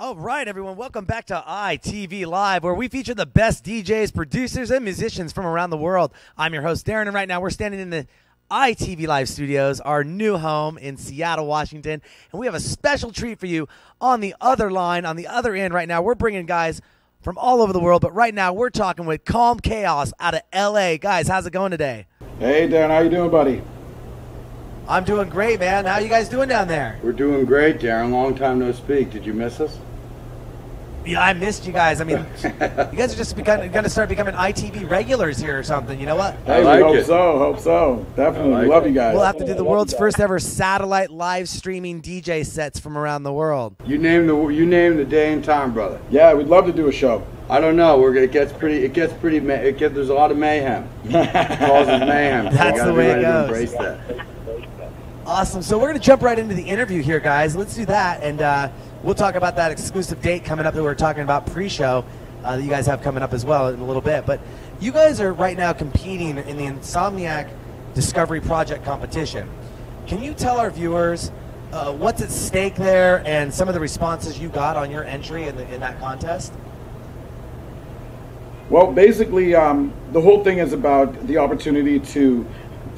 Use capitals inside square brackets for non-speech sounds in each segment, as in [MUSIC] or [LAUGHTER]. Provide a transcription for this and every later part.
All right, everyone, welcome back to ITV Live, where we feature the best DJs, producers, and musicians from around the world. I'm your host, Darren, and right now we're standing in the ITV Live studios, our new home in Seattle, Washington, and we have a special treat for you on the other line, on the other end right now. We're bringing guys from all over the world, but right now we're talking with Kalm Kaoz out of LA. Guys, how's it going today? Hey, Darren, how you doing, buddy? I'm doing great, man. How you guys doing down there? We're doing great, Darren. Long time no speak. Did you miss us? Yeah, I missed you guys. I mean, you guys are just going to start becoming ITV regulars here or something. You know what? Hey, like hope it. so. Hope so. Definitely. Like Love it. you guys. We'll have to do the world's first ever satellite live streaming DJ sets from around the world. You name the you name the day and time, brother. Yeah, we'd love to do a show. I don't know. We're it gets pretty. It gets pretty. ma- It get, there's a lot of mayhem. It [LAUGHS] causes mayhem. That's you gotta the way it goes. Embrace that. Awesome. So we're going to jump right into the interview here, guys. Let's do that, and uh, we'll talk about that exclusive date coming up that we were talking about pre-show uh, that you guys have coming up as well in a little bit. But you guys are right now competing in the Insomniac Discovery Project competition. Can you tell our viewers uh, what's at stake there and some of the responses you got on your entry in, the, in that contest? Well, basically, um, the whole thing is about the opportunity to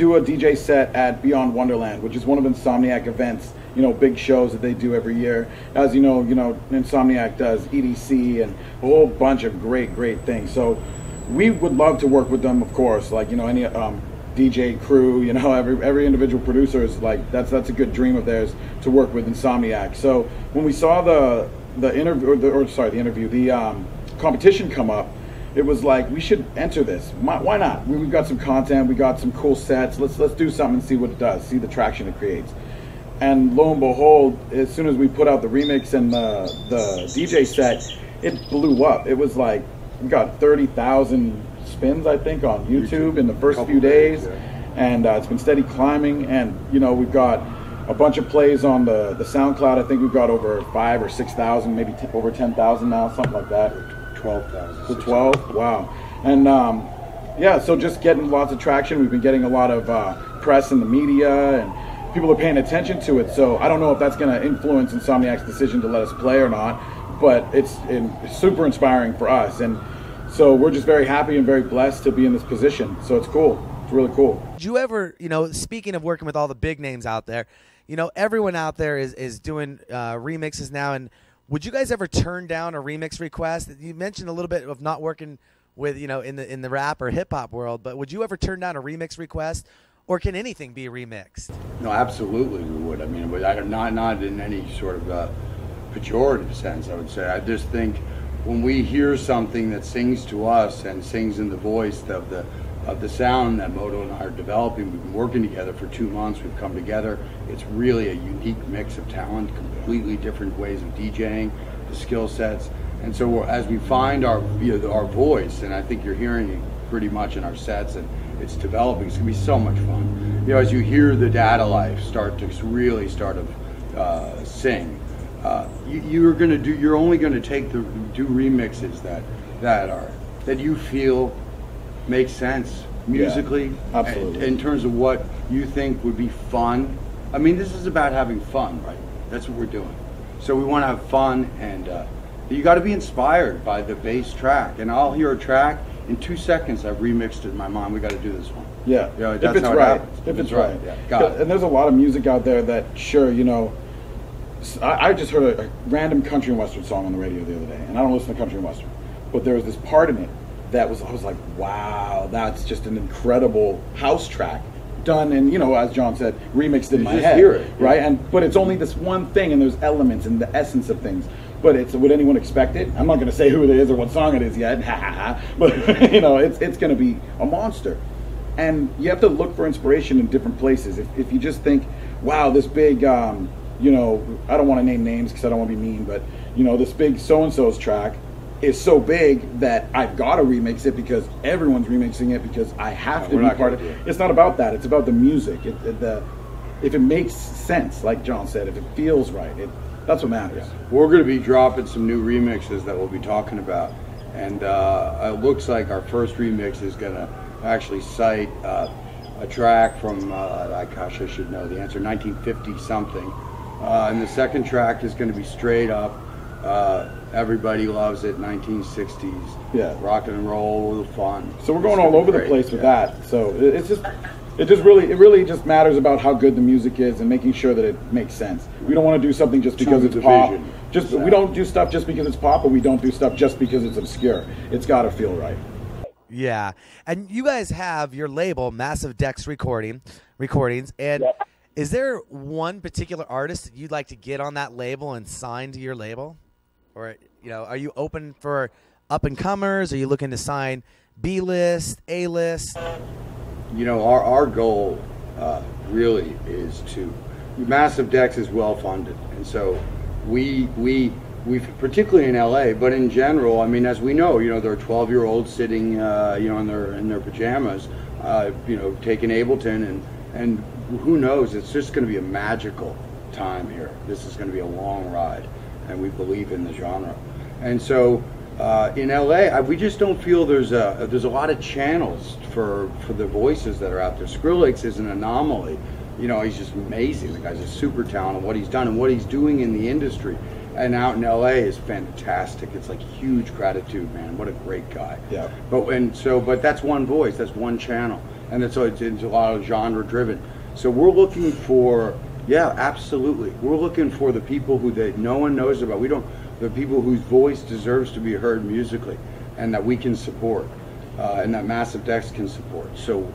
do a DJ set at Beyond Wonderland, which is one of Insomniac events. You know, big shows that they do every year. As you know, you know, Insomniac does EDC and a whole bunch of great, great things. So, we would love to work with them, of course. Like you know, any um, DJ crew, you know, [LAUGHS] every every individual producer is like that's that's a good dream of theirs to work with Insomniac. So when we saw the the interview, or, or sorry, the interview, the um, competition come up, it was like we should enter this. Why, not? We, we've got some content, we got some cool sets. Let's let's do something and see what it does, see the traction it creates. And lo and behold, as soon as we put out the remix and the the DJ set, it blew up. It was like we got thirty thousand spins, I think, on YouTube in the first few days, days, yeah. and uh, it's been steady climbing. And you know, we've got a bunch of plays on the the SoundCloud. I think we've got over five or six thousand, maybe t- over ten thousand now, something like that. Twelve thousand. To 12? Wow. And um, yeah, so just getting lots of traction. We've been getting a lot of uh, press in the media, and people are paying attention to it. So I don't know if that's going to influence Insomniac's decision to let us play or not, but it's, in, super inspiring for us. And so we're just very happy and very blessed to be in this position. So it's cool. It's really cool. Did you ever, you know, speaking of working with all the big names out there, you know, everyone out there is, is doing uh, remixes now. And would you guys ever turn down a remix request? You mentioned a little bit of not working with, you know, in the in the rap or hip hop world, but would you ever turn down a remix request, or can anything be remixed? No, absolutely we would. I mean, not not in any sort of uh, pejorative sense. I would say. I just think when we hear something that sings to us and sings in the voice of the of the sound that Moto and I are developing, we've been working together for two months. We've come together. It's really a unique mix of talent, completely different ways of DJing, the skill sets, and so as we find our you know, our voice, and I think you're hearing it pretty much in our sets and it's developing. It's gonna be so much fun. You know, as you hear the data life start to really start to uh, sing, uh, you, you're gonna do. You're only gonna take the do remixes that that are that you feel make sense musically, absolutely. and- in terms of what you think would be fun. I mean, this is about having fun, right? That's what we're doing. So we want to have fun, and uh, you got to be inspired by the bass track. And I'll hear a track in two seconds. I've remixed it in my mind. We got to do this one. Yeah, Yeah, if it's how it right. If it's right. yeah. Got it. And there's a lot of music out there that, sure, you know, I just heard a, a random country and western song on the radio the other day, and I don't listen to country and western, but there was this part in it that was I was like, wow, that's just an incredible house track. Done and you know as John said remixed in You my head hear it, yeah. right? And but it's only this one thing and there's elements and the essence of things. But it's would anyone expect it? I'm not going to say who it is or what song it is yet [LAUGHS] ha ha ha. But [LAUGHS] you know it's it's going to be a monster. And you have to look for inspiration in different places. If, if you just think, wow, this big, um, you know, I don't want to name names because I don't want to be mean, but you know, this big so and so's track is so big that I've got to remix it because everyone's remixing it because I have No, to be part of it. it. It's not about that. It's about the music. It, it- the if it makes sense, like John said, if it feels right, it that's what matters. We're going to be dropping some new remixes that we'll be talking about, and uh, it looks like our first remix is going to actually cite uh, a track from, uh, I gosh, I should know the answer, 1950 something, uh, and the second track is going to be straight up Uh, everybody loves it. 1960s. Yeah. Rock and roll with fun. So we're going It's all over be the place with Yeah. that. So it- it's just, it just really, it really just matters about how good the music is and making sure that it makes sense. We don't want to do something just because True it's pop. division. Just we don't do stuff just because it's pop, but we don't do stuff just because it's obscure. It's got to feel right. Yeah, and you guys have your label, Massive Dex Recording Recordings, and is there one particular artist that you'd like to get on that label and sign to your label, or you know, are you open for up and comers? Are you looking to sign B list, A list? you know, our, our goal uh, really is to massive Dex is well funded, and so we we we particularly in LA, but in general, I mean, as we know, you know, there are 12 year olds sitting, uh, you know, in their in their pajamas, uh, you know, taking Ableton, and and who knows, it's just going to be a magical time here. This is going to be a long ride, and we believe in the genre, and so uh, in LA, I, we just don't feel there's a there's a lot of channels for for the voices that are out there. Skrillex is an anomaly. You know, he's just amazing. The guy's a super talent. What he's done and what he's doing in the industry, and out in LA is fantastic. It's like huge gratitude, man. What a great guy. Yeah. But and so, but that's one voice. That's one channel, and it's, it's, it's a lot of genre driven. So we're looking for, yeah, absolutely. We're looking for the people who that no one knows about. We don't the people whose voice deserves to be heard musically, and that we can support, uh, and that Massive Dex can support. So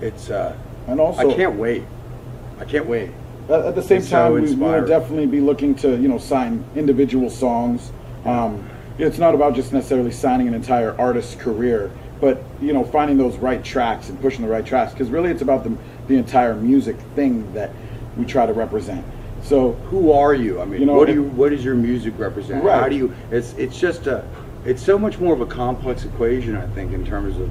it's uh, And also, I can't wait. I can't wait. At, the same It's so time, we, we will definitely be looking to you know sign individual songs. Um, it's not about just necessarily signing an entire artist's career, but you know finding those right tracks and pushing the right tracks. Because really, it's about the the entire music thing that we try to represent. So who are you? I mean, You know, what do you? What does your music represent? Right. How do you? It's it's just a, it's so much more of a complex equation, I think, in terms of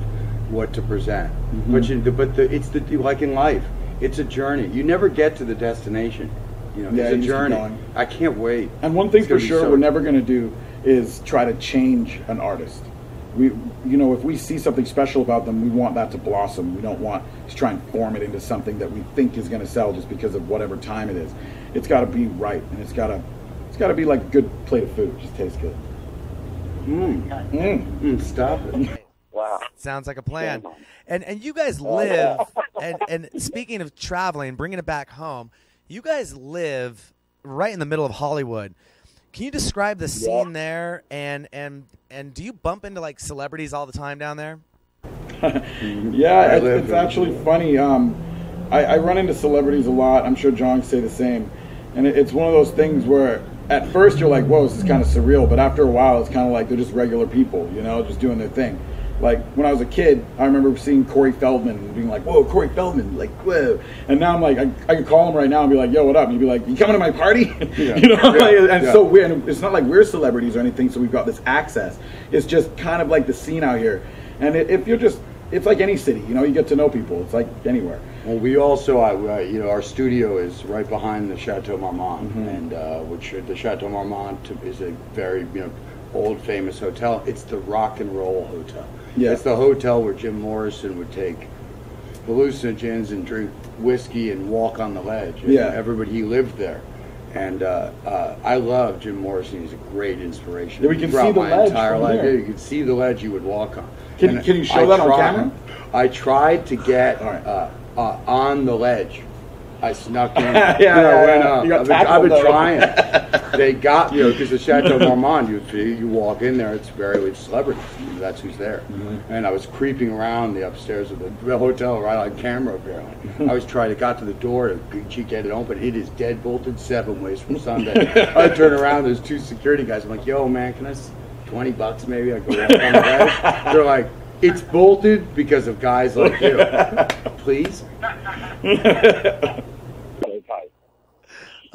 what to present. Mm-hmm. But you, but the, it's the like in life, it's a journey. You never get to the destination. You know, Yeah, it's a journey. I can't wait. And one thing for sure so- we're never going to do is try to change an artist. We, you know, if we see something special about them, we want that to blossom. We don't want to try and form it into something that we think is going to sell just because of whatever time it is. It's got to be right, and it's got to, it's got to be like a good plate of food. It just tastes good. Mm, Mm. mm, stop it. Wow. Sounds like a plan. And and you guys live and and speaking of traveling, bringing it back home, you guys live right in the middle of Hollywood. Can you describe the scene there and and and do you bump into like celebrities all the time down there? [LAUGHS] Yeah, I it's, it's actually funny. Um, I, I run into celebrities a lot. I'm sure John say the same. And it, it's one of those things where at first you're like, whoa, this is kind of surreal. But after a while, it's kind of like they're just regular people, you know, just doing their thing. Like when I was a kid, I remember seeing Corey Feldman and being like, whoa, Corey Feldman, like, whoa. And now I'm like, I, I could call him right now and be like, yo, what up? And he'd be like, you coming to my party? [LAUGHS] Yeah. you know, Yeah. like, and Yeah. so weird. And it's not like we're celebrities or anything, so we've got this access. It's just kind of like the scene out here. And i- if you're just, it's like any city, you know, you get to know people. It's like anywhere. Well, we also, I, uh, you know, our studio is right behind the Chateau Marmont, Mm-hmm. and uh, which the Chateau Marmont is a very, you know, old famous hotel. It's the rock and roll hotel. Yeah. It's the hotel where Jim Morrison would take hallucinogens and drink whiskey and walk on the ledge. And Yeah. everybody he lived there. And uh, uh, I love Jim Morrison. He's a great inspiration. Yeah, we can throughout see the my ledge entire life. there. Yeah, you can see the ledge you would walk on. Can- And can you show I that on tried- camera? I tried to get right. uh, uh, on the ledge. I snuck in. [LAUGHS] Yeah, you know, yeah, went yeah. up. You got I've been, I've been trying. [LAUGHS] they got you know because the Chateau [LAUGHS] Marmont, you see, you walk in there, it's very with celebrities. That's who's there. Mm-hmm. And I was creeping around the upstairs of the, hotel right on camera. Apparently, I was trying to got to the door to g- get it open. It is dead bolted seven ways from Sunday. I turn around, there's two security guys. I'm like, yo man, can I? s- Twenty bucks maybe. I go the. They're like, it's bolted because of guys like you. [LAUGHS] Please. [LAUGHS]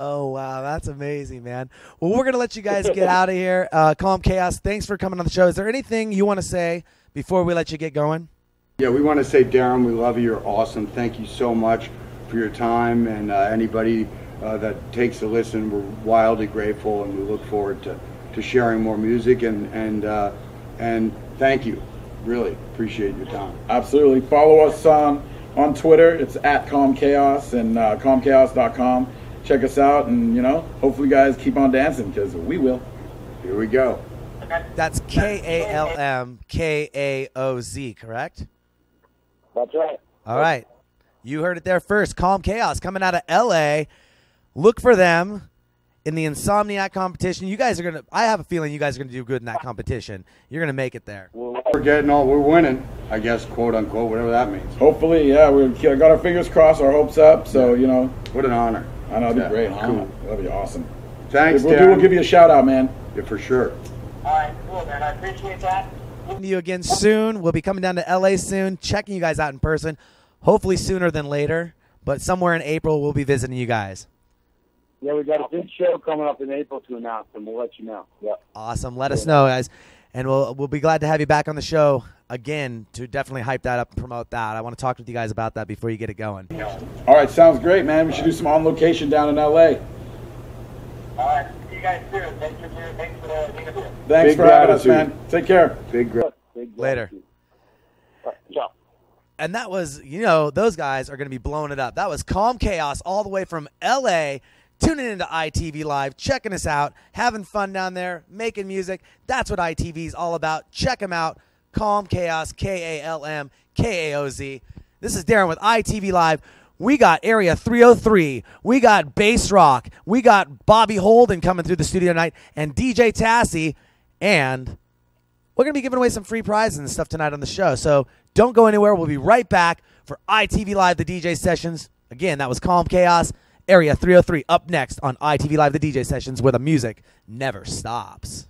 Oh wow, that's amazing, man. Well, we're gonna let you guys get out of here. Uh, Kalm Kaoz, thanks for coming on the show. Is there anything you want to say before we let you get going? Yeah, we want to say, Darren, we love you. You're awesome. Thank you so much for your time. And uh, anybody uh, that takes a listen, we're wildly grateful and we look forward to, to sharing more music. And, and, uh, and thank you. Really appreciate your time. Absolutely. Follow us on on Twitter. It's at Kalm Kaoz and uh, kalmkaoz.com. Check us out, and you know, hopefully, you guys keep on dancing because we will. Here we go. That's K A L M K A O Z, correct? That's right. All right. You heard it there first. Kalm Kaoz coming out of LA. Look for them in the Insomniac competition. You guys are going to, I have a feeling you guys are going to do good in that competition. You're going to make it there. Well, We're getting all, we're winning, I guess, quote unquote, whatever that means. Hopefully, yeah, we got our fingers crossed, our hopes up. So you know, What an honor. I know it'd be Yeah, great. Huh? Cool. That'd be awesome. Thanks, we'll, do, we'll give you a shout out, man. Yeah, for sure. all right, cool, man. I appreciate that. Talking to you again soon. We'll be coming down to LA soon, checking you guys out in person. Hopefully sooner than later, but somewhere in April we'll be visiting you guys. Yeah, we got a big show coming up in April to announce, and we'll let you know. Yeah. Awesome. Let us know, guys. And we'll we'll be glad to have you back on the show again to definitely hype that up and promote that. I want to talk with you guys about that before you get it going. All right, sounds great, man. We should do some on location down in LA. All right, see you guys soon. Thanks for, thanks for uh, the interview. Thanks Big for having us, gratitude. man. Take care. Big gra- Big Later. gratitude. All right, Ciao. And that was, you know, those guys are going to be blowing it up. That was Kalm Kaoz all the way from LA, tuning into ITV Live, checking us out, having fun down there, making music. That's what ITV is all about. Check them out. Kalm Kaoz, K A L M K A O Z. This is Darren with ITV Live. We got Area 303. We got Bass Rock. We got Bobby Holden coming through the studio tonight, and DJ Tassie. And we're going to be giving away some free prizes and stuff tonight on the show. So don't go anywhere. We'll be right back for ITV Live, the DJ sessions. Again, that was Kalm Kaoz, Area 303, up next on ITV Live, the DJ sessions, where the music never stops.